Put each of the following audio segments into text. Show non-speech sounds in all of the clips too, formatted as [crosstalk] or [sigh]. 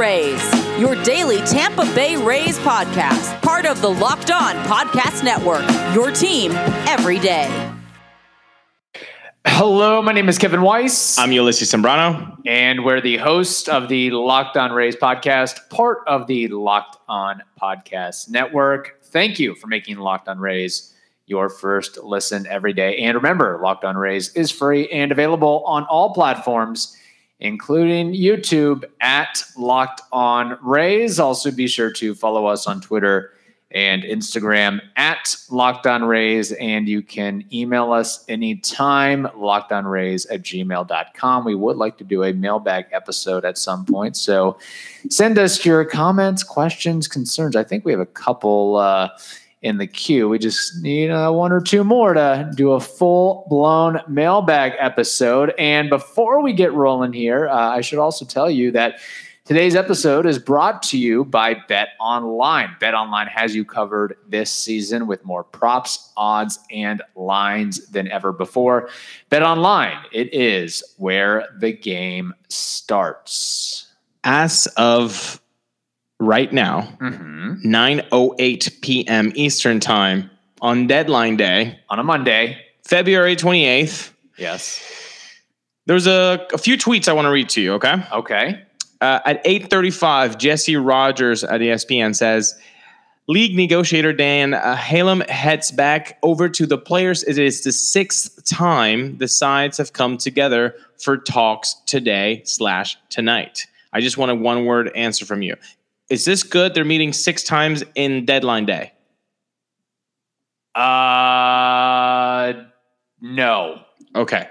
Rays, your daily Tampa Bay Rays podcast, part of the Locked On Podcast Network, your team every day. Hello, my name is Kevin Weiss. I'm Ulysses Sembrano. and we're the host of the Locked On Rays podcast, part of the Locked On Podcast Network. Thank you for making Locked On Rays your first listen every day. And remember, Locked On Rays is free and available on all platforms, including YouTube at Locked On Rays. Also, be sure to follow us on Twitter and Instagram at Locked On Rays. And you can email us anytime, lockedonrays at gmail.com. We would like to do a mailbag episode at some point. So send us your comments, questions, concerns. I think we have a couple uh, in the queue. We just need uh, one or two more to do a full blown mailbag episode. And before we get rolling here, uh, I should also tell you that Today's episode is brought to you by Bet Online. Bet Online has you covered this season with more props, odds, and lines than ever before. Bet Online, it is where the game starts. As of right now, Mhm. 9:08 p.m. Eastern Time on deadline day, On a Monday. February 28th. Yes. There's a, a few tweets I want to read to you, okay? Okay. Uh, at 8:35, Jesse Rogers at ESPN says, "League negotiator Dan uh, Halem heads back over to the players. It is the sixth time the sides have come together for talks today slash tonight. I just want a one word answer from you. Is this good? They're meeting six times in deadline day. Uh, no. Okay."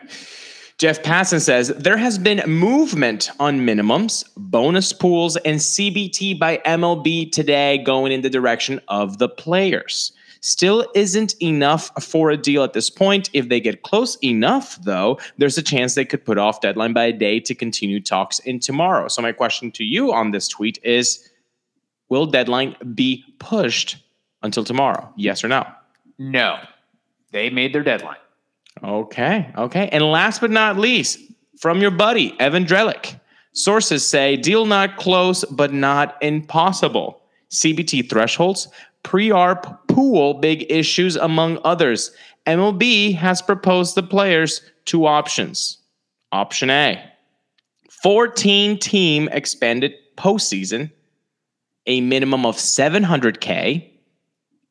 Jeff Passan says there has been movement on minimums, bonus pools, and CBT by MLB today going in the direction of the players. Still isn't enough for a deal at this point. If they get close enough, though, there's a chance they could put off deadline by a day to continue talks in tomorrow. So, my question to you on this tweet is Will deadline be pushed until tomorrow? Yes or no? No. They made their deadline. Okay, okay. And last but not least, from your buddy, Evan Drellich. Sources say deal not close, but not impossible. CBT thresholds, pre arb pool big issues, among others. MLB has proposed the players two options. Option A 14 team expanded postseason, a minimum of 700K,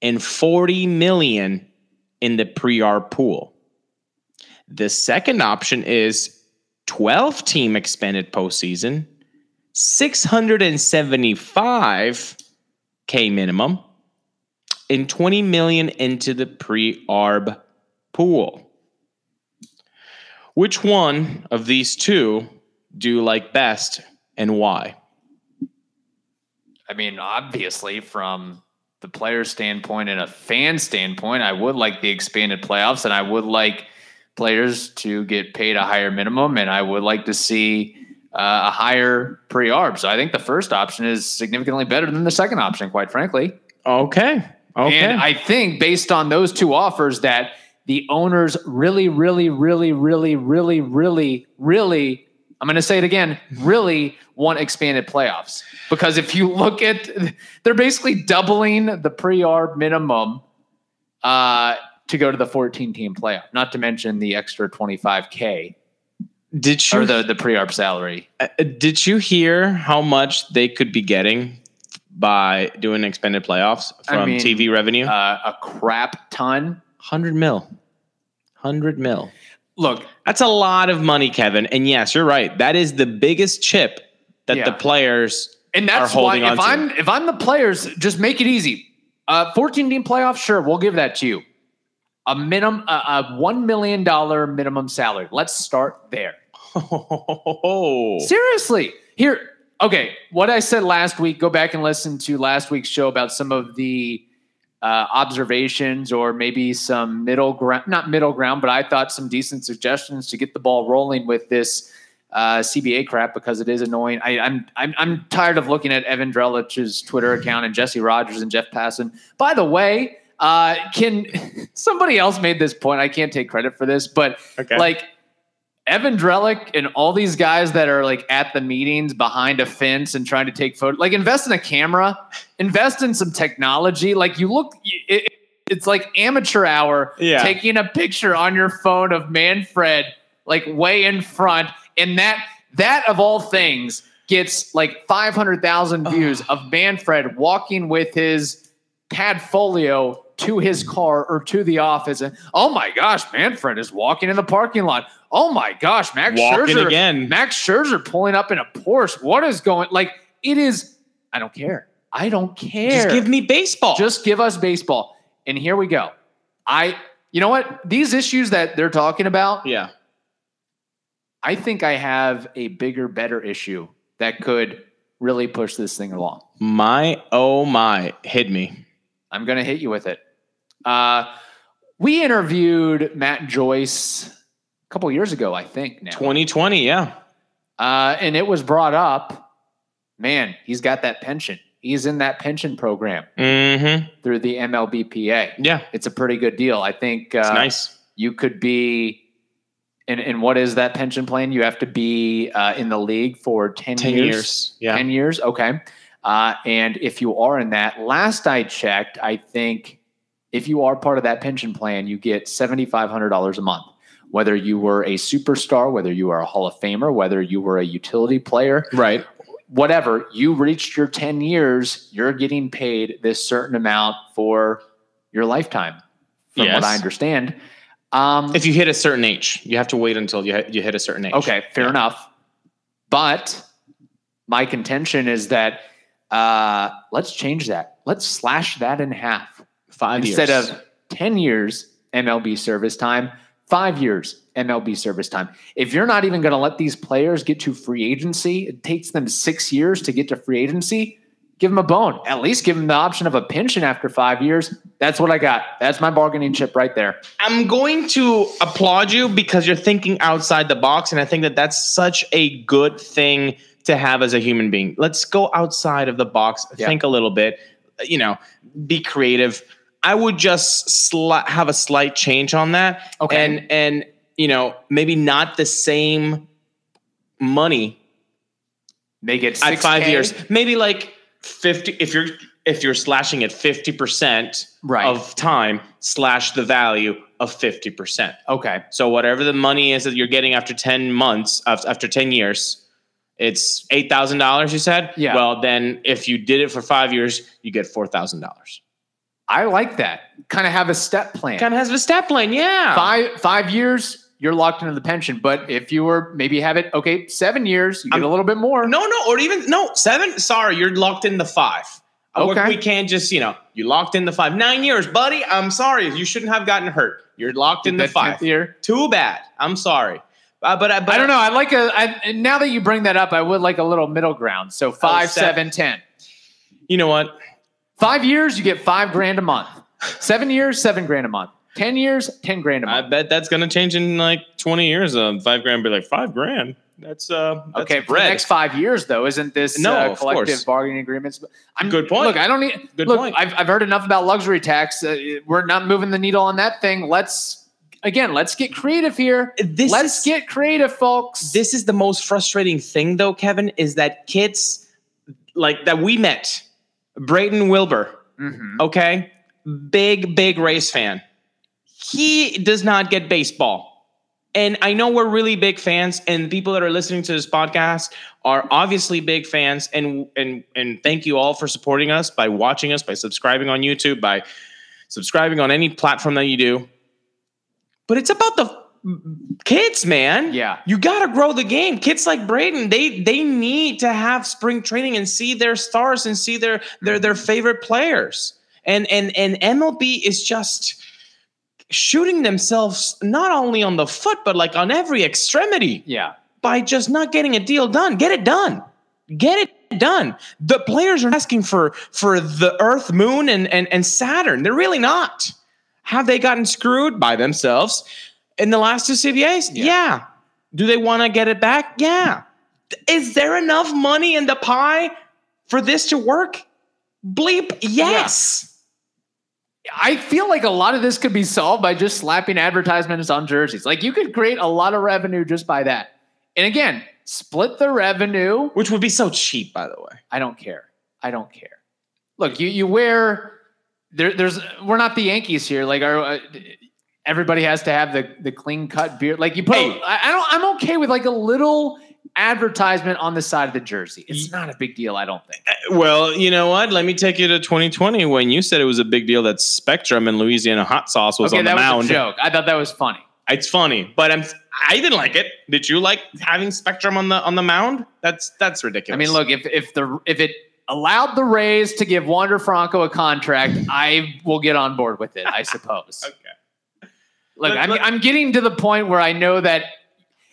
and 40 million in the pre arb pool. The second option is 12 team expanded postseason, 675k minimum, and 20 million into the pre-arb pool. Which one of these two do you like best and why? I mean, obviously, from the player standpoint and a fan standpoint, I would like the expanded playoffs and I would like players to get paid a higher minimum and I would like to see uh, a higher pre arb. So I think the first option is significantly better than the second option, quite frankly. Okay. Okay. And I think based on those two offers that the owners really, really, really, really, really, really, really, I'm going to say it again, really want expanded playoffs. Because if you look at, they're basically doubling the pre arb minimum uh, to go to the 14 team playoff, not to mention the extra 25K did you or the, the pre arb salary. Uh, did you hear how much they could be getting by doing expanded playoffs I from mean, TV revenue? Uh, a crap ton. 100 mil. 100 mil. Look, That's a lot of money, Kevin. And yes, you're right. That is the biggest chip that Yeah. the players And are that's why if. I'm if I'm the players, just make it easy. Uh, 14 team playoff, sure, we'll give that to you. A minimum, a, a one million dollar minimum salary. Let's start there. Oh. [laughs] Seriously, here. Okay, what I said last week. Go back and listen to last week's show about some of the uh, observations or maybe some middle ground, not middle ground, but I thought some decent suggestions to get the ball rolling with this uh, CBA crap because it is annoying. I, I'm I'm I'm tired of looking at Evan Drellich's Twitter account and Jesse Rogers and Jeff Passan. By the way, uh, can [laughs] somebody else made this point? I can't take credit for this, but Okay. like Evan Drellich and all these guys that are like at the meetings behind a fence and trying to take photos, like invest in a camera, invest in some technology. Like you look, it, it's like amateur hour Yeah. taking a picture on your phone of Manfred like way in front, and that that of all things gets like five hundred thousand views of Manfred walking with his padfolio to his car or to the office, and oh my gosh, Manfred is walking in the parking lot. Oh my gosh, Max Walking Scherzer again. Max Scherzer pulling up in a Porsche. What is going? Like it is. I don't care. I don't care. Just give me baseball. Just give us baseball. And here we go. I, you know what? These issues that they're talking about, yeah. I think I have a bigger, better issue that could really push this thing along. My oh my, hit me. I'm going to hit you with it. Uh, we interviewed Matt Joyce a couple years ago, I think. Now, 2020, yeah. uh, and it was brought up. Man, he's got that pension. He's in that pension program Mm-hmm. through the MLBPA. Yeah. It's a pretty good deal. I think uh, It's nice. you could be and, and what is that pension plan you have to be uh, in the league for 10, 10 years, years. Yeah. 10 years okay uh, and if you are in that last i checked i think if you are part of that pension plan you get $7500 a month whether you were a superstar whether you are a hall of famer whether you were a utility player Right. whatever you reached your 10 years you're getting paid this certain amount for your lifetime from Yes. what i understand um, If you hit a certain age, you have to wait until you hit, you hit a certain age. Okay, fair Yeah. enough. But my contention is that uh, let's change that. Let's slash that in half. Five Instead years. of 10 years MLB service time, five years MLB service time. If you're not even going to let these players get to free agency, it takes them six years to get to free agency. Give them a bone. At least give them the option of a pension after five years. That's what I got. That's my bargaining chip right there. I'm going to applaud you because you're thinking outside the box, and I think that that's such a good thing to have as a human being. Let's go outside of the box, Yeah. think a little bit, you know, be creative. I would just sli- have a slight change on that, Okay. and and you know maybe not the same money Make it at five years, maybe like fifty. If you're if you're slashing it fifty percent Right. of time, slash the value of fifty percent. Okay. So whatever the money is that you're getting after 10 months, after 10 years, it's $8,000 you said? Yeah. Well, then if you did it for 5 years, you get $4,000. I like that. Kind of have a step plan. Kind of has a step plan, yeah. five five years, you're locked into the pension. But if you were maybe have it okay, seven years, you get I'm- a little bit more. No, no, or even no, 7. Sorry, you're locked in the 5. Uh, we- Okay. We can't just, you know, you locked in the 5. 9 years, buddy. I'm sorry. You shouldn't have gotten hurt. You're locked in the That 5. tenth year. Too bad. I'm sorry. Uh, but I, but I don't know. I like a. I, now that you bring that up, I would like a little middle ground. So five, seven. seven, ten. You know what? Five years, you get five grand a month. Seven years, seven grand a month. Ten years, ten grand a I month. I bet that's going to change in like 20 years. Um, 5 grand be like 5 grand. That's uh that's okay, for the next five years, though, isn't this No, uh, collective bargaining agreements? I'm, Good point. Look, I don't need. Good look, point. I've, I've heard enough about luxury tax. Uh, we're not moving the needle on that thing. Let's again, let's get creative here. This let's is- get creative, folks. this is the most frustrating thing though kevin is that kids like that we met braden wilbur Mhm. okay? Big big Rays fan. He does not get baseball. And i know we're really big fans and people that are listening to this podcast are obviously big fans and and and thank you all for supporting us by watching us by subscribing on youtube by subscribing on any platform that you do. But it's about the kids man Yeah. you got to grow the game. Kids like Braden, they they need to have spring training and see their stars and see their their their favorite players. And and and MLB is just shooting themselves not only on the foot but like on every extremity Yeah. by just not getting a deal done. Get it done. Get it done. The players are asking for for the Earth, Moon, and and, and Saturn. They're really not. Have they gotten screwed by themselves in the last two CBAs? Yeah. Yeah. Do they want to get it back? Yeah. Is there enough money in the pie for this to work? Bleep, yes. I feel like a lot of this could be solved by just slapping advertisements on jerseys. Like you could create a lot of revenue just by that. And again, split the revenue. Which would be so cheap, by the way. I don't care. I don't care. Look, you you wear there. There's we're not the Yankees here. Like our uh, everybody has to have the the clean cut beard. Like you put. Hey. I, I don't. I'm okay with like a little advertisement on the side of the jersey. It's not a big deal. I don't think. Eh, well, you know what? Let me take you to 2020 when you said it was a big deal that Spectrum and Louisiana hot sauce was okay, on the that mound. was a joke. I thought that was funny. It's funny, but I'm I didn't like it. Did you like having Spectrum on the on the mound? That's that's ridiculous. I mean, look if if the if it allowed the Rays to give Wander Franco a contract, I will get on board with it. I suppose. [laughs] Okay. Look, I'm, I'm getting to the point where I know that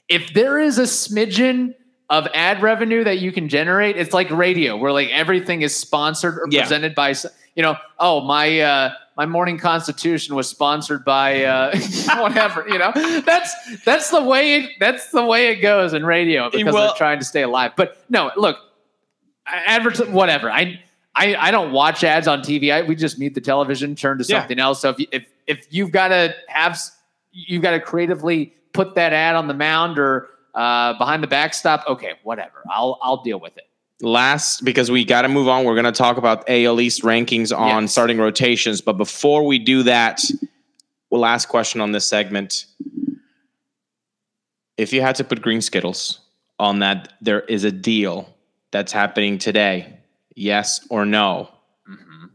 if there is a smidgen of ad revenue that you can generate, it's like radio, where like everything is sponsored or Yeah. presented by, you know, oh my uh, my morning constitution was sponsored by uh, [laughs] whatever, you know. That's that's the way it that's the way it goes in radio because Well- they're trying to stay alive. But no, look, advert whatever. I. I, I don't watch ads on TV. I, we just mute the television, turn to Yeah. something else. So if you, if if you've got to have you've got to creatively put that ad on the mound or uh, behind the backstop. Okay, whatever. I'll I'll deal with it. last because we got to move on. We're going to talk about AL East rankings on Yes. starting rotations, but before we do that, well, last question on this segment: If you had to put green skittles on that, there is a deal that's happening today. Yes or no? Mm-hmm.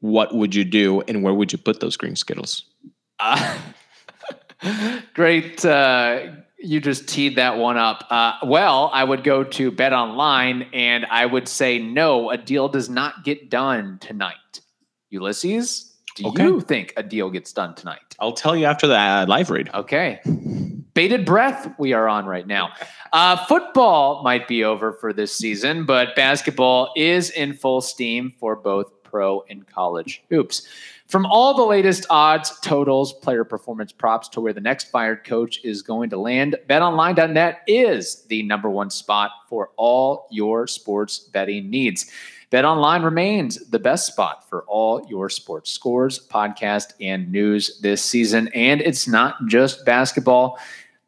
What would you do, and where would you put those green skittles? Uh, [laughs] great. Uh, you just teed that one up. Uh, well, I would go to Bet Online and I would say no. A deal does not get done tonight. Ulysses, do Okay. you think a deal gets done tonight? I'll tell you after the uh, live read. Okay. Bated breath we are on right now. Uh, football might be over for this season, but basketball is in full steam for both pro and college hoops. From all the latest odds, totals, player performance props to where the next fired coach is going to land, betonline.net is the number one spot for all your sports betting needs. BetOnline remains the best spot for all your sports scores, podcast, and news this season. And it's not just basketball,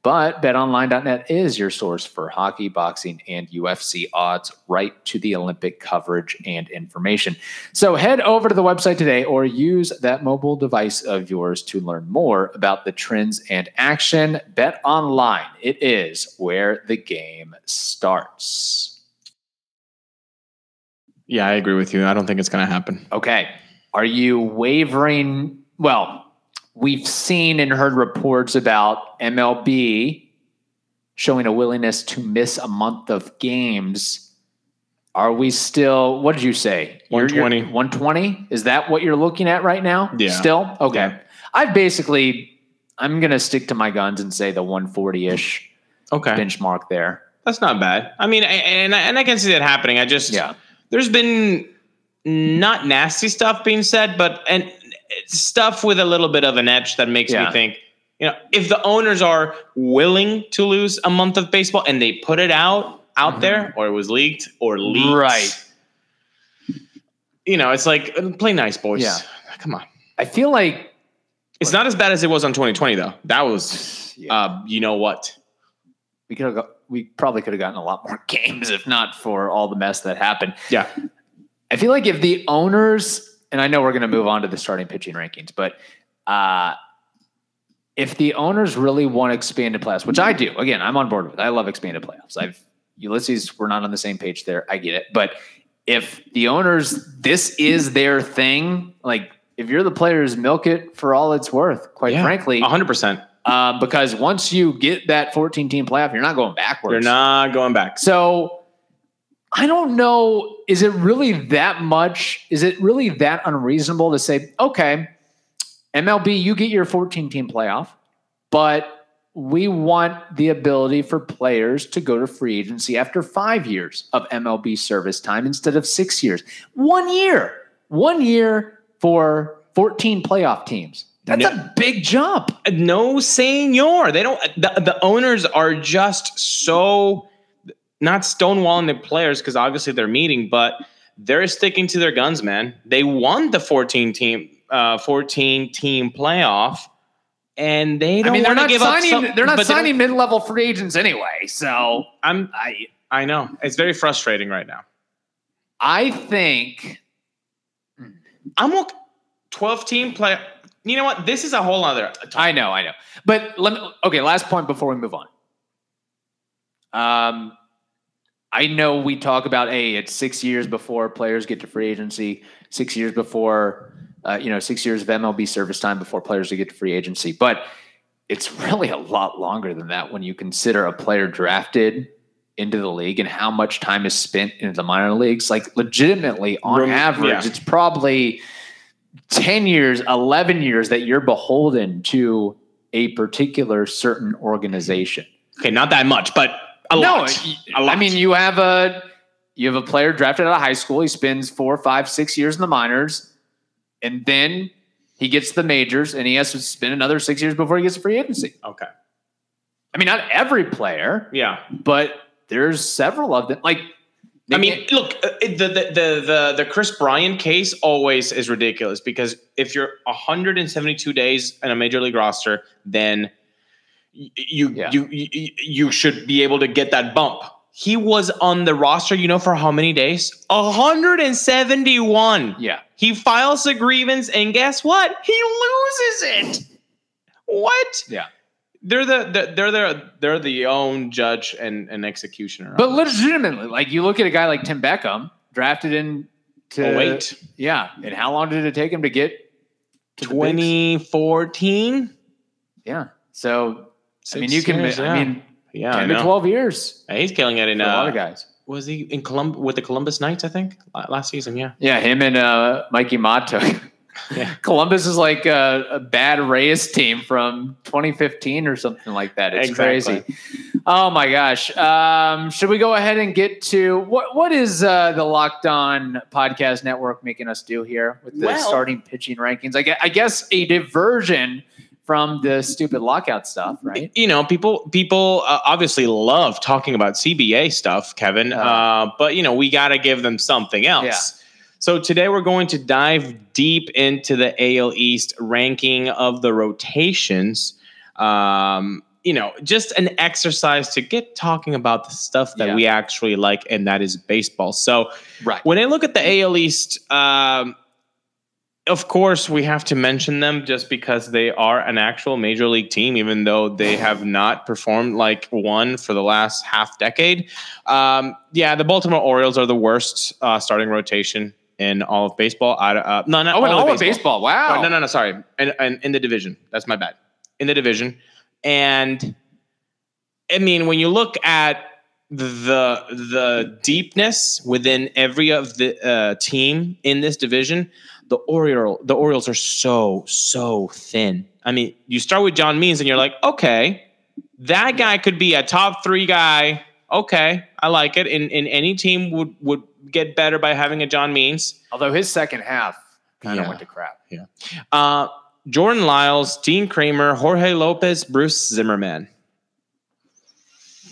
but betonline.net is your source for hockey, boxing, and UFC odds right to the Olympic coverage and information. So head over to the website today or use that mobile device of yours to learn more about the trends and action. Bet online. It is where the game starts. Yeah, I agree with you. I don't think it's going to happen. Okay. Are you wavering? Well, we've seen and heard reports about MLB showing a willingness to miss a month of games. Are we still, what did you say? You're- you're- 120. 120? Is that what you're looking at right now? Yeah. Still? Okay. Yeah. I've basically, I'm going to stick to my guns and say the 140 ish Okay, benchmark there. that's not bad. I mean, I- and I- and I can see that happening. I just Yeah. there's been not nasty stuff being said, but and stuff with a little bit of an edge that makes Yeah. me think, you know, if the owners are willing to lose a month of baseball and they put it out out there, or it was leaked or leaked, Mm-hmm. Right. You know, it's like uh, play nice, boys. Yeah. come on. I feel like, It's not as bad as it was on 2020, though. That was, Yeah. uh, you know what? we could have got, we probably could have gotten a lot more [laughs] games if not for all the mess that happened. Yeah, I feel like if the owners, and I know we're going to move on to the starting pitching rankings, but uh, if the owners really want expanded playoffs, which I do, again, I'm on board with. I love expanded playoffs. I've Ulysses, we're not on the same page there. I get it, but if the owners, this is their thing, like if you're the players, milk it for all it's worth. Quite yeah. frankly, 100%. uh, because once you get that 14 team playoff, you're not going backwards. You're not going back. So I don't know. Is it really that much? Is it really that unreasonable to say, okay, MLB, you get your 14 team playoff, but we want the ability for players to go to free agency after five years of MLB service time instead of six years. One year, one year for 14 playoff teams. That's No. a big jump. no senor they don't the, the owners are just so not stonewalling the players because obviously they're meeting but they're sticking to their guns, man. They won the 14 team uh 14 team playoff and they don't I mean, they're want to not give signing. up some- they're not but they signing mid-level free agents anyway. So I'm I, I know. It's very frustrating right now. I think I'm okay. 12 team play. You know what? This is a whole other. I know, I know. But let me, okay, last point before we move on. Um, I know we talk about, hey, it's six years before players get to free agency, six years before, uh, you know, six years of MLB service time before players get to free agency. But it's [laughs] really a lot longer than that when you consider a player drafted into the league and how much time is spent in the minor leagues. Like, legitimately, on Rem- average, yeah. it's probably 10 years, 11 years that you're beholden to a particular certain organization. Okay, not that much, but a no, lot. A lot. I mean, you have a you have a player drafted out of high school. He spends four, five, six years in the minors, and then he gets the majors, and he has to spend another six years before he gets a free agency. Okay. I mean, not every player, Yeah. but there's several of them. Like, I mean, look, uh, the, the the the Kris Bryant case always is ridiculous because if you're 172 days in a major league roster, then you Yeah. you, you you should be able to get that bump. He was on the roster, you know, for how many days? 171. yeah, He files a grievance, and guess what? He loses it. What? yeah. They're the, the they're the they're the own judge and, and executioner. But legitimately, like you look at a guy like Tim Beckham, drafted in to Oh, wait. yeah. And how long did it take him to get to the 2014. Yeah. So I mean, Six you can. years, I yeah. mean, Yeah, I ten to twelve years he's killing it in for a lot uh, of guys. was he in Colum- with the Columbus Knights? I think last season. Yeah, Yeah, him and uh, Mikey Mato. Yeah. [laughs] [laughs] Columbus is like a, a bad Rays team from 2015 or something like that. It's Exactly. crazy. Oh my gosh! Um, should we go ahead and get to what? What is uh, the Locked On Podcast Network making us do here with the Well- starting pitching rankings? I guess, I guess a diversion from the stupid lockout stuff, right? you know, people people uh, obviously love talking about CBA stuff, Kevin. Uh. Uh, but you know, we got to give them something else. Yeah. So today we're going to dive deep into the AL East ranking of the rotations. Um, you know, just an exercise to get talking about the stuff that Yeah. we actually like, and that is baseball. So Right. when I look at the AL East, um, of course, we have to mention them just because they are an actual major league team, even though they have not performed like one for the last half decade. Um, yeah, the Baltimore Orioles are the worst uh, starting rotation in all of baseball. I, uh, no, not Oh, all, all of of baseball. Wow. Oh, no, no, no. Sorry, and, and in the division. That's my bad. In the division, and I mean, when you look at the the deepness within every of the uh, team in this division, the Oriole the Orioles are so so thin. I mean, you start with John Means, and you're like, okay, that guy could be a top three guy. Okay, I like it. In in any team would would get better by having a John Means. Although his second half kind of Yeah. went to crap. Yeah. Uh, Jordan Lyles, Dean Kremer, Jorge Lopez, Bruce Zimmermann.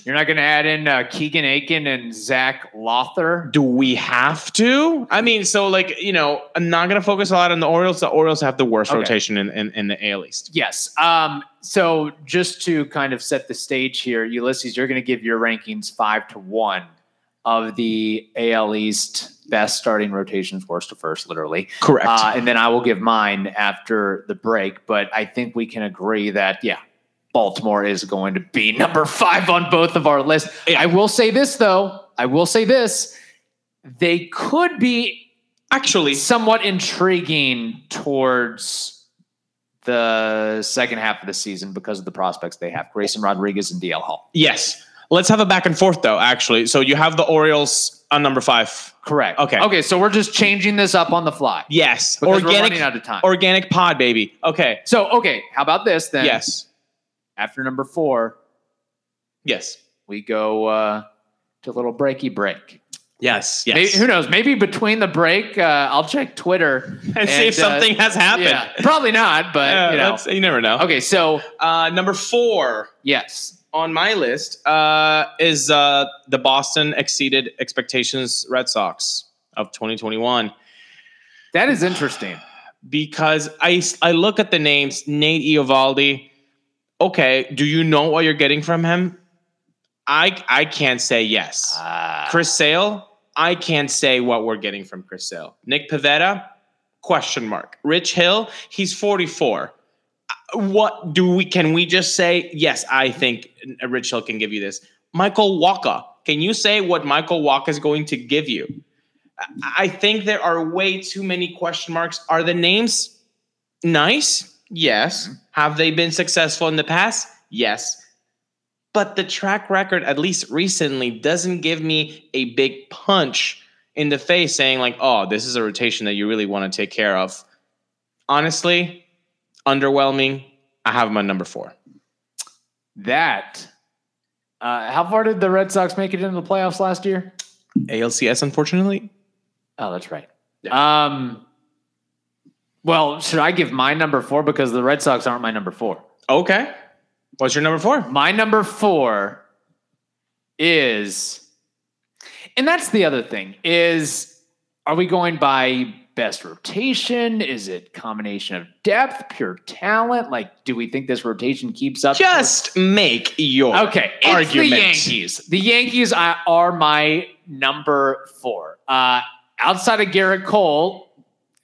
You're not going to add in uh, Keegan Akin and Zac Lowther. Do we have to? I mean, so like you know, I'm not gonna focus a lot on the Orioles. The Orioles have the worst Okay. rotation in, in, in the AL East. Yes. Um, so just to kind of set the stage here, Ulysses, you're going to give your rankings five to one of the AL East best starting rotations, worst to first, literally. Correct. Uh, and then I will give mine after the break. But I think we can agree that, yeah, Baltimore is going to be number five on both of our lists. I will say this, though. I will say this. They could be Actually, somewhat intriguing towards the second half of the season because of the prospects they have Grayson Rodriguez and DL Hall. yes. Let's have a back and forth though. Actually, so you have the Orioles on number five. Correct. Okay. Okay. So we're just changing this up on the fly Yes, because we're organic running out of time. organic pod baby. Okay. so okay, how about this then? Yes. After number four, Yes. we go uh, to a little breaky break. Yes. Maybe, Yes. who knows? Maybe between the break, uh, I'll check Twitter [laughs] and, see if uh, something has happened. Yeah, probably not, but Yeah, you know. you never know. Okay, so Uh, number four yes, on my list uh, is uh, the Boston exceeded expectations Red Sox. of 2021 That is interesting. because I I look at the names Nate Eovaldi. Okay, do you know what you're getting from him? I I can't say yes. Ah. Chris Sale, I can't say what we're getting from Chris Sale. Nick Pivetta, question mark. Rich Hill, he's 44. Uh, What do we can we just say? Yes, I think Rich Hill can give you this. Michael Wacha, can you say what Michael Wacha is going to give you? I think there are way too many question marks. Are the names nice? Yes. Have they been successful in the past? Yes. But the track record, at least recently, doesn't give me a big punch in the face saying, like, oh, this is a rotation that you really want to take care of. Honestly, underwhelming. I have him at number four. That. Uh, how far did the Red Sox make it into the playoffs last year? ALCS, unfortunately. Oh, that's right. Um. Well, should I give my number four because the Red Sox aren't my number four? Okay. What's your number four? My number four is, and that's the other thing is, are we going by best rotation? Is it combination of depth, pure talent? Like, do we think this rotation keeps up? Just make your Okay, Argument. it's the Yankees. The Yankees are, are my number four. Uh, outside of Gerrit Cole,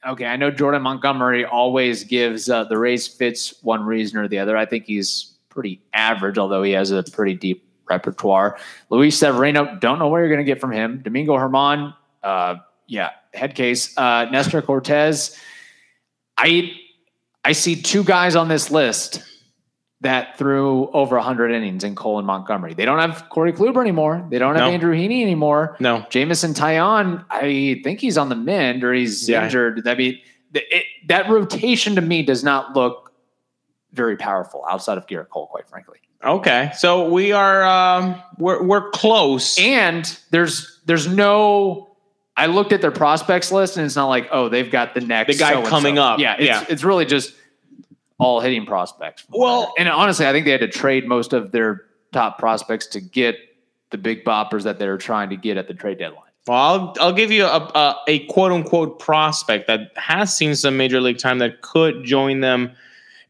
okay, I know Jordan Montgomery always gives uh, the Rays fits one reason or the other. I think he's pretty average, although he has a pretty deep repertoire. Luis Severino, don't know where you're going to get from him. Domingo German, uh, yeah, head case. Uh, Nestor Cortes, I I see two guys on this list that threw over 100 innings in Cole and Montgomery. They don't have Corey Kluber anymore. They don't have No. Andrew Heaney anymore. No. Jameson Taillon, I think he's on the mend or he's Yeah. injured. I mean, it, that rotation to me does not look very powerful outside of Gerrit Cole, quite frankly. Okay. So we are um we're we're close. And there's there's no. I looked at their prospects list, and it's not like, oh, they've got the next The guy so-and-so. coming up. Yeah, it's, Yeah. it's really just all hitting prospects. Well- and honestly, I think they had to trade most of their top prospects to get the big boppers that they're trying to get at the trade deadline. Well, I'll, I'll give you a, a, a quote unquote prospect that has seen some major league time that could join them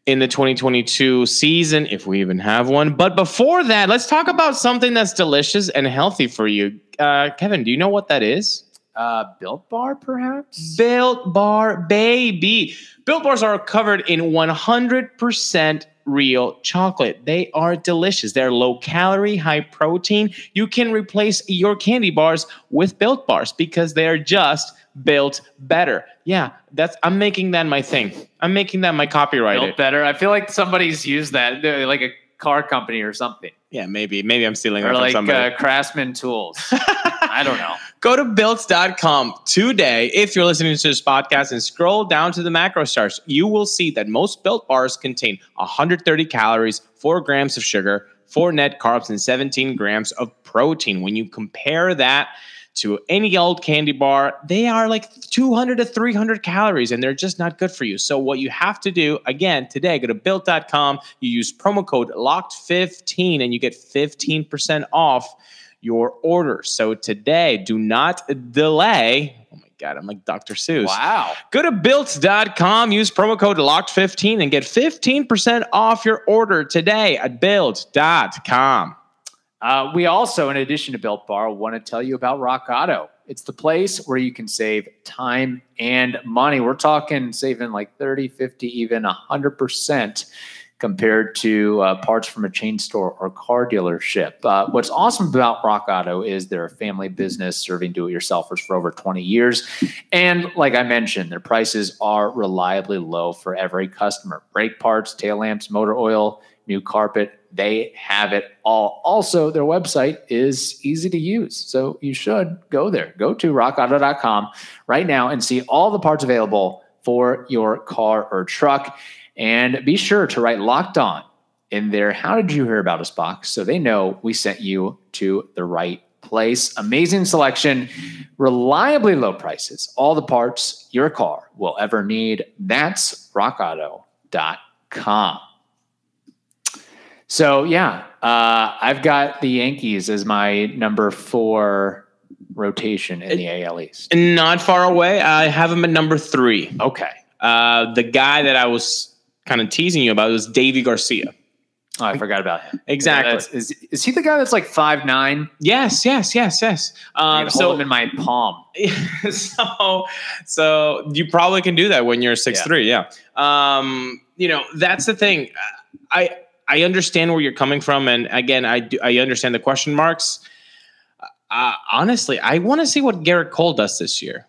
in the 2022 season, if we even have one. But before that, let's talk about something that's delicious and healthy for you. Uh, Kevin, do you know what that is? Uh, Built Bar, perhaps. Built Bar Baby. Built Bars are covered in 100% real chocolate. They are delicious. They're low calorie, high protein. You can replace your candy bars with Built Bars because they're just built better. Yeah, that's I'm making that my thing. I'm making that my copyright. Built better. I feel like somebody's used that, like a car company or something, Yeah, maybe maybe I'm stealing or like uh, Craftsman Tools. [laughs] I don't know. Go to built.com today if you're listening to this podcast and scroll down to the macro stars. You will see that most built bars contain 130 calories, 4 grams of sugar, 4 net carbs, and 17 grams of protein. When you compare that to any old candy bar, they are like 200 to 300 calories and they're just not good for you. So, what you have to do again today, go to built.com, you use promo code LOCKED15 and you get 15% off your order. So today, do not delay. Oh my God, I'm like Dr. Seuss. Wow. Go to built.com, use promo code LOCKED15 and get 15% off your order today at built.com. Uh, we also, in addition to Built Bar, want to tell you about Rock Auto. It's the place where you can save time and money. We're talking saving like 30, 50, even 100% compared to uh, parts from a chain store or car dealership. Uh, what's awesome about Rock Auto is they're a family business serving do it yourselfers for over 20 years. And like I mentioned, their prices are reliably low for every customer brake parts, tail lamps, motor oil, new carpet. They have it all. Also, their website is easy to use. So you should go there. Go to rockauto.com right now and see all the parts available for your car or truck. And be sure to write locked on in there. How did you hear about us box? So they know we sent you to the right place. Amazing selection, reliably low prices, all the parts your car will ever need. That's rockauto.com. So yeah, uh, I've got the Yankees as my number four rotation in the AL East? Not far away. I have him at number three. Okay. Uh, the guy that I was kind of teasing you about was Deivi Garcia. Oh, I forgot about him. Exactly. Is, is he the guy that's like five nine? Yes, yes, yes, yes. Um, Um, hold so him in my palm. [laughs] so so you probably can do that when you're six Yeah. three. Yeah. Um, you know that's the thing. I I understand where you're coming from, and again, I do, I understand the question marks. Uh, honestly, I want to see what Gerrit Cole does this year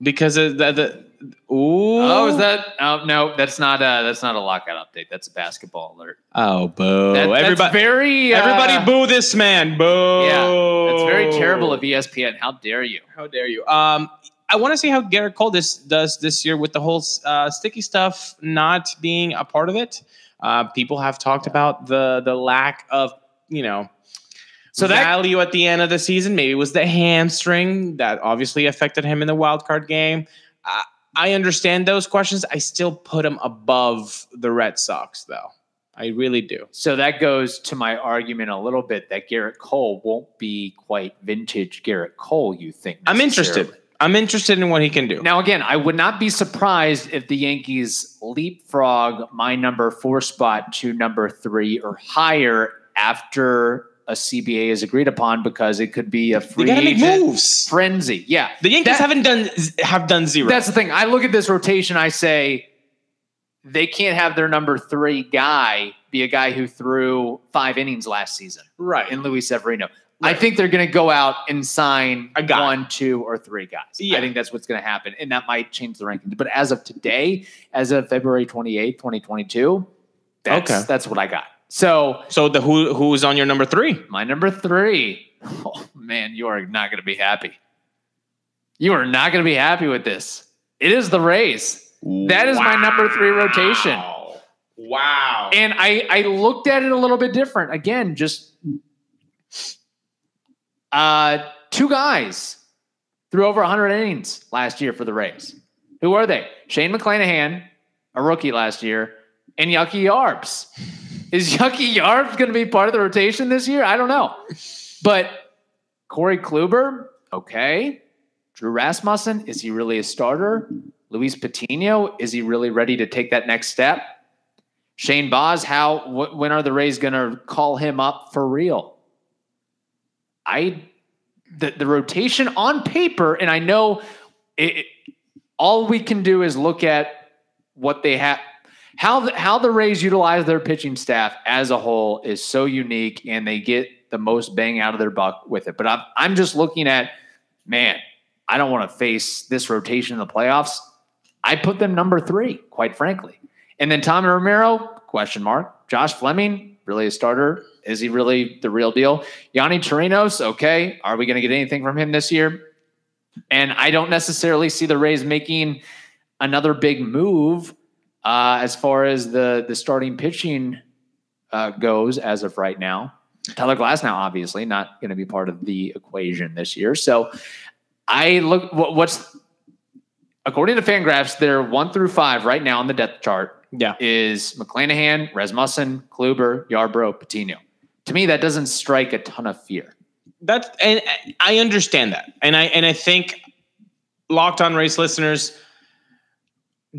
because of the, the ooh Oh, is that? Oh no, that's not. A, that's not a lockout update. That's a basketball alert. oh boo That- that's everybody very. uh, everybody boo this man boo Yeah, that's very terrible of ESPN. How dare you? How dare you? Um, I want to see how Gerrit Cole this does this year with the whole uh, sticky stuff not being a part of it. Uh, people have talked about the the lack of you know So that- value at the end of the season. Maybe it was the hamstring that obviously affected him in the wild card game. Uh, I understand those questions. I still put him above the Red Sox, though. I really do. So that goes to my argument a little bit that Gerrit Cole won't be quite vintage Gerrit Cole. You think? I'm interested. I'm interested in what he can do. Now, again, I would not be surprised if the Yankees leapfrog my number four spot to number three or higher after a CBA is agreed upon because it could be a free agent moves. frenzy. Yeah, The Yankees That- haven't done have done zero. That's the thing. I look at this rotation. I say they can't have their number three guy be a guy who threw five innings last season right. in Luis Severino. I think they're going to go out and sign one, two, or three guys. Yeah. I think that's what's going to happen, and that might change the rankings. But as of today, as of February twenty eighth, twenty twenty two, that's Okay. that's what I got. So So the who who's on your number three? my number three, [laughs] oh man, you are not going to be happy. You are not going to be happy with this. It is the Rays. That is my number three rotation. Wow. Wow. And I, I looked at it a little bit different. Again, just uh, two guys threw over 100 innings last year for the Rays. Who are they? Shane McClanahan, a rookie last year, and Yucky Yarbs. Is Yucky Yarbs going to be part of the rotation this year? I don't know. But Corey Kluber, okay. Drew Rasmussen, is he really a starter? Luis Patino, is he really ready to take that next step? Shane Baz, how wh- when are the Rays going to call him up for real? I the the rotation on paper, and I know it, it- all we can do is look at what they have. How the, how the Rays utilize their pitching staff as a whole is so unique, and they get the most bang out of their buck with it. But I'm I'm just looking at man. I don't want to face this rotation in the playoffs. I put them number three, quite frankly. And then Tommy Romero, question mark. Josh Fleming, really a starter? Is he really the real deal? Yonny Chirinos, okay. Are we going to get anything from him this year? And I don't necessarily see the Rays making another big move uh, as far as the the starting pitching uh, goes as of right now. Tyler Glasnow, obviously, not going to be part of the equation this year. So I look what, what's according to Fangraphs, they're one through five right now on the depth chart yeah. is McClanahan, Rasmussen, Kluber, Yarbrough, Patino. To me, that doesn't strike a ton of fear. That's and I understand that. And I and I think locked on Rays listeners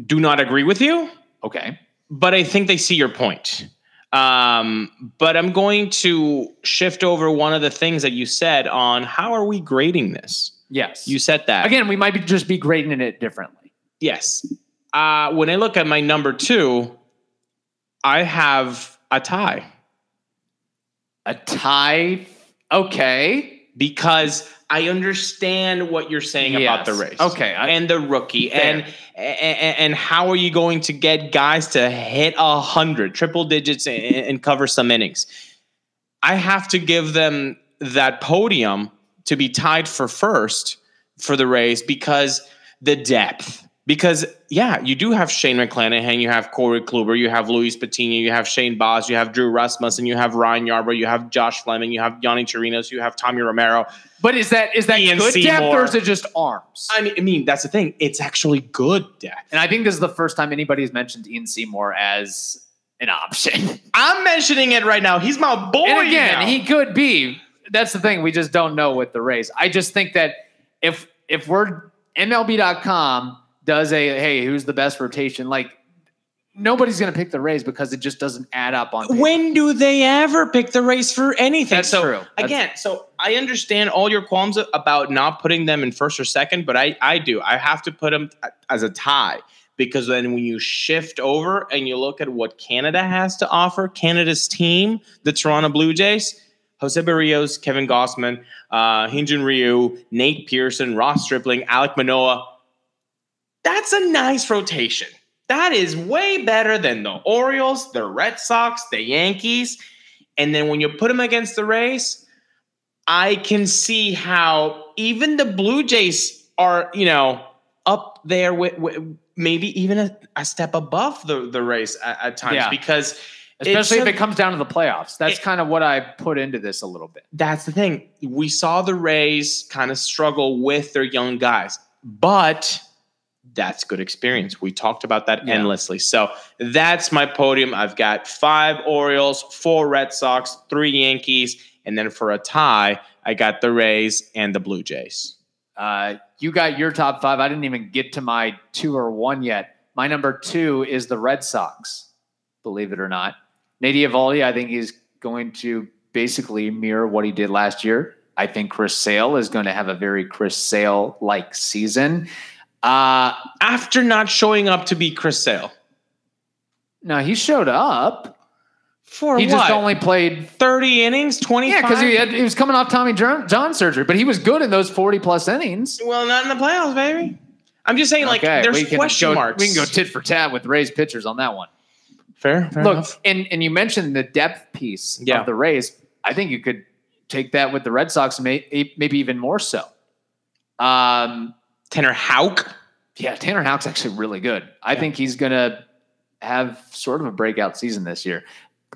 do not agree with you, Okay. but I think they see your point. Um, but I'm going to shift over one of the things that you said on how are we grading this? Yes. You said that. again, we might be just be grading it differently. Yes. Uh, when I look at my number two, I have a tie A tie. Okay. because I understand what you're saying about the Rays. Okay, I- and the rookie, and, and and how are you going to get guys to hit a hundred triple digits and, and cover some innings? I have to give them that podium to be tied for first for the Rays because the depth. Because yeah, you do have Shane McClanahan, you have Corey Kluber, you have Luis Patino, you have Shane Baz, you have Drew Rasmussen, and you have Ryan Yarbrough, you have Josh Fleming, you have Yonny Chirinos, you have Tommy Romero. But is that is that Ian good depth Seymour. or is it just arms? I mean, I mean that's the thing. It's actually good depth. and I think this is the first time anybody's mentioned Ian Seymour as an option. [laughs] I'm mentioning it right now. He's my boy. and again, now. he could be. That's the thing. We just don't know with the Rays. I just think that if if we're MLB.com does a hey, who's the best rotation? Like nobody's going to pick the Rays because it just doesn't add up on. paper. When do they ever pick the Rays for anything? That's so true. That's- again, so I understand all your qualms about not putting them in first or second, but I I do. I have to put them as a tie because then when you shift over and you look at what Canada has to offer, Canada's team, the Toronto Blue Jays. Jose Berrios, Kevin Gausman, uh, Hyunjin Ryu, Nate Pearson, Ross Stripling, Alek Manoah. That's a nice rotation. That is way better than the Orioles, the Red Sox, the Yankees. And then when you put them against the Rays, I can see how even the Blue Jays are, you know, up there with, with maybe even a, a step above the, the Rays at, at times Yeah. because especially if it comes down to the playoffs. That's It- kind of what I put into this a little bit. that's the thing. We saw the Rays kind of struggle with their young guys, but that's good experience. We talked about that Yeah. endlessly. So that's my podium. I've got five Orioles, four Red Sox, three Yankees, and then for a tie, I got the Rays and the Blue Jays. Uh, you got your top five. I didn't even get to my two or one yet. My number two is the Red Sox, believe it or not. Nate Eovaldi, I think he's going to basically mirror what he did last year. I think Chris Sale is going to have a very Chris Sale like season. Uh, After not showing up to be Chris Sale. no, he showed up. For he what? just only played 30 innings, 25? Yeah, because he, had- he was coming off Tommy John, surgery, but he was good in those 40 plus innings. Well, not in the playoffs, baby. I'm just saying, like, there's question go, marks. We can go tit for tat with Rays pitchers on that one. Fair, fair Look, enough. and, and you mentioned the depth piece Yeah. of the Rays. I think you could take that with the Red Sox, may, maybe even more so. Um, Tanner Houck. yeah, Tanner Houck's actually really good. I Yeah. think he's going to have sort of a breakout season this year.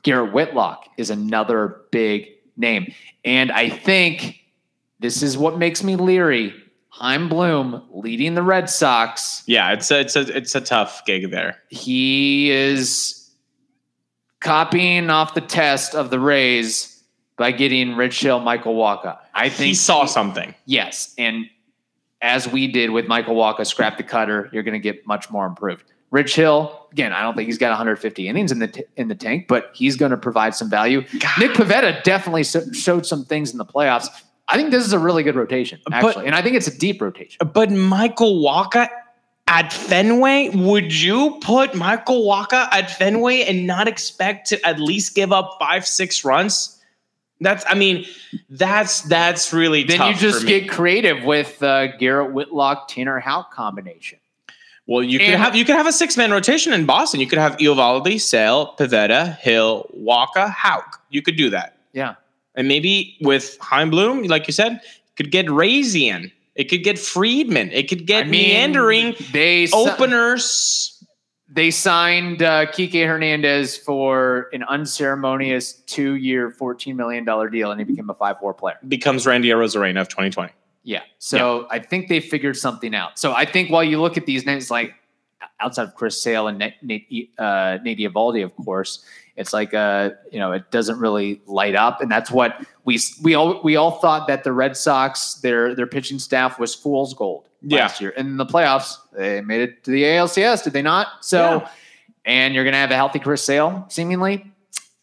Garrett Whitlock is another big name. And I think this is what makes me leery. Chaim Bloom leading the Red Sox. Yeah, it's a, it's a it's a tough gig there. He is copying off the test of the Rays by getting Rich Hill, Michael Wacha. I think He saw something. Yes, and as we did with Michael Wacha, scrap the cutter, you're going to get much more improved. Rich Hill, again, I don't think he's got 150 innings in the t- in the tank, but he's going to provide some value. Nick Pivetta definitely so- showed some things in the playoffs. I think this is a really good rotation, But- actually, and I think it's a deep rotation. But Michael Wacha at Fenway, would you put Michael Wacha at Fenway and not expect to at least give up five, six runs? That's, I mean, that's that's really Then you just get creative with uh, Garrett Whitlock, Tanner Houck combination. well. You could have you could have a six man rotation in Boston. You could have Eovaldi, Sale, Pivetta, Hill, Wacha, Houck. You could do that, Yeah, and maybe with Chaim Bloom, like you said, could get Razian. It could get Friedman. It could get I mean, meandering They openers. They signed uh, Kike Hernandez for an unceremonious two-year, fourteen million dollar deal, and he became a five-four player. Becomes Randy Arozarena of 2020. Yeah. So I think they figured something out. So I think while you look at these names, like outside of Chris Sale and Nate, Nate, uh, Nate Eovaldi, of course, it's like uh, you know, it doesn't really light up, and that's what we we all we all thought that the Red Sox their their pitching staff was fool's gold Yeah. last year. And in the playoffs, they made it to the ALCS, did they not? So, and you're gonna have a healthy Chris Sale, seemingly.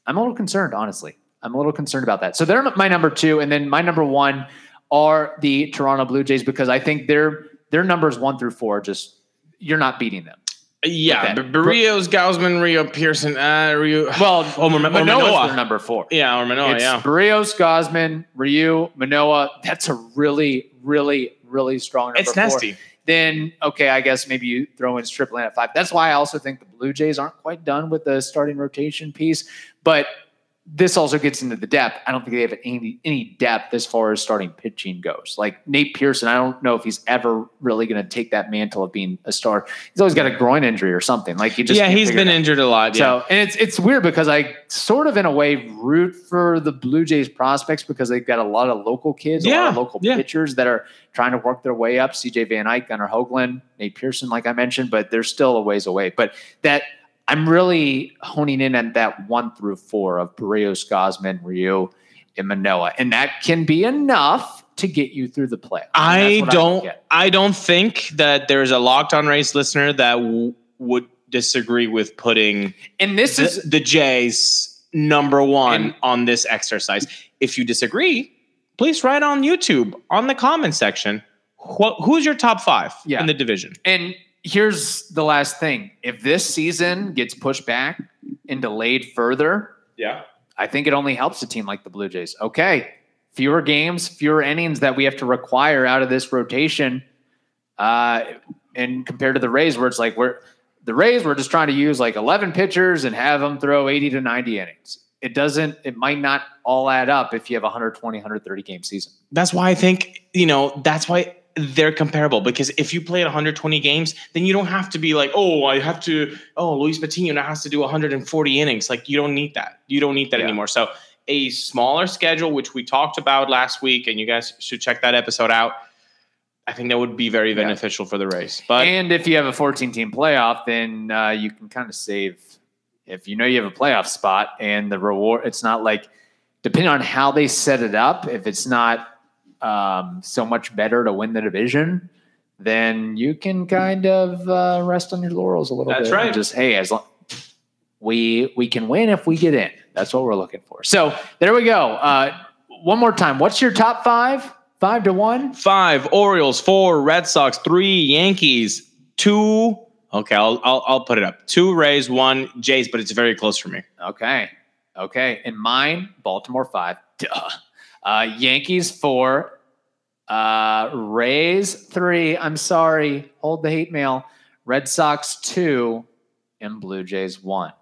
I'm a little concerned, honestly. I'm a little concerned about that. So they're my number two, and then my number one are the Toronto Blue Jays because I think their their numbers one through four just you're not beating them. Yeah, Okay. Berrios, Gausman, Ryu Pearson, uh, Ryu. [sighs] Well, Oh, Manoah's Manoah. their number four. yeah, or Manoah, it's yeah. Berrios, Gausman, Ryu, Manoah. That's a really, really, really strong number It's four. nasty. Then okay, I guess maybe you throw in Stripling at five. That's why I also think the Blue Jays aren't quite done with the starting rotation piece. But this also gets into the depth. I don't think they have any any depth as far as starting pitching goes. Like Nate Pearson, I don't know if he's ever really going to take that mantle of being a star. He's always got a groin injury or something. Like he just yeah, he's been injured a lot. Yeah. So, and it's it's weird because I sort of in a way root for the Blue Jays prospects because they've got a lot of local kids, a lot Yeah, of local yeah. pitchers that are trying to work their way up. CJ Van Eyk, Gunnar Hoglund, Nate Pearson, like I mentioned, but they're still a ways away. But that I'm really honing in on that one through four of Berrios, Gausman, Ryu, and Manoah, and that can be enough to get you through the play. I don't. at. I, don't think that there's a locked on Rays listener that w- would disagree with putting And this is the, the Jays number one And- on this exercise. If you disagree, please write on YouTube on the comment section. Wh- who's your top five Yeah. in the division? And here's the last thing: if this season gets pushed back and delayed further, Yeah. I think it only helps a team like the Blue Jays. Okay, fewer games, fewer innings that we have to require out of this rotation, uh, and compared to the Rays, where it's like we're the Rays, we're just trying to use like 11 pitchers and have them throw 80 to 90 innings. It doesn't. It might not all add up if you have a 120, 130 game season. That's why I think, you know, that's why they're comparable because if you play 120 games, then you don't have to be like, oh, I have to, oh, Luis Patino now has to do 140 innings. Like, you don't need that. You don't need that Yeah. anymore. So, a smaller schedule, which we talked about last week, and you guys should check that episode out. I think that would be very Yeah. beneficial for the Rays. But and if you have a 14 team playoff, then uh, you can kind of save. If you know you have a playoff spot and the reward, it's not like depending on how they set it up. If it's not um, so much better to win the division, then you can kind of uh, rest on your laurels a little That's bit. and right. Just hey, as long we we can win if we get in. That's what we're looking for. So there we go. Uh, one more time. What's your top five? Five to one. five Orioles, four Red Sox, three Yankees, two. Okay, I'll, I'll I'll put it up. Two Rays, one Jays, but it's very close for me. Okay. Okay. And mine, Baltimore five. Duh. Uh, Yankees four. Uh, Rays three. I'm sorry. Hold the hate mail. Red Sox two. And Blue Jays one.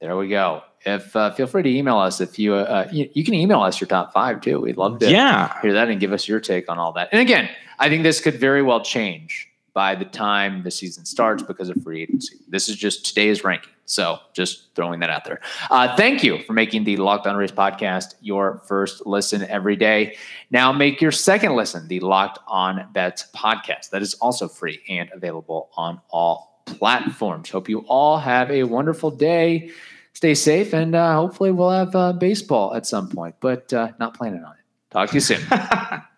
There we go. If uh, feel free to email us if you uh, you, you can email us your top five too. We'd love to Yeah, hear that and give us your take on all that. And again, I think this could very well change by the time the season starts because of free agency. This is just today's ranking. So just throwing that out there. Uh, thank you for making the Locked On Rays podcast your first listen every day. Now make your second listen the Locked On Bets podcast. That is also free and available on all platforms. Hope you all have a wonderful day. Stay safe, and uh, hopefully we'll have uh, baseball at some point, but uh, not planning on it. Talk to you soon. [laughs]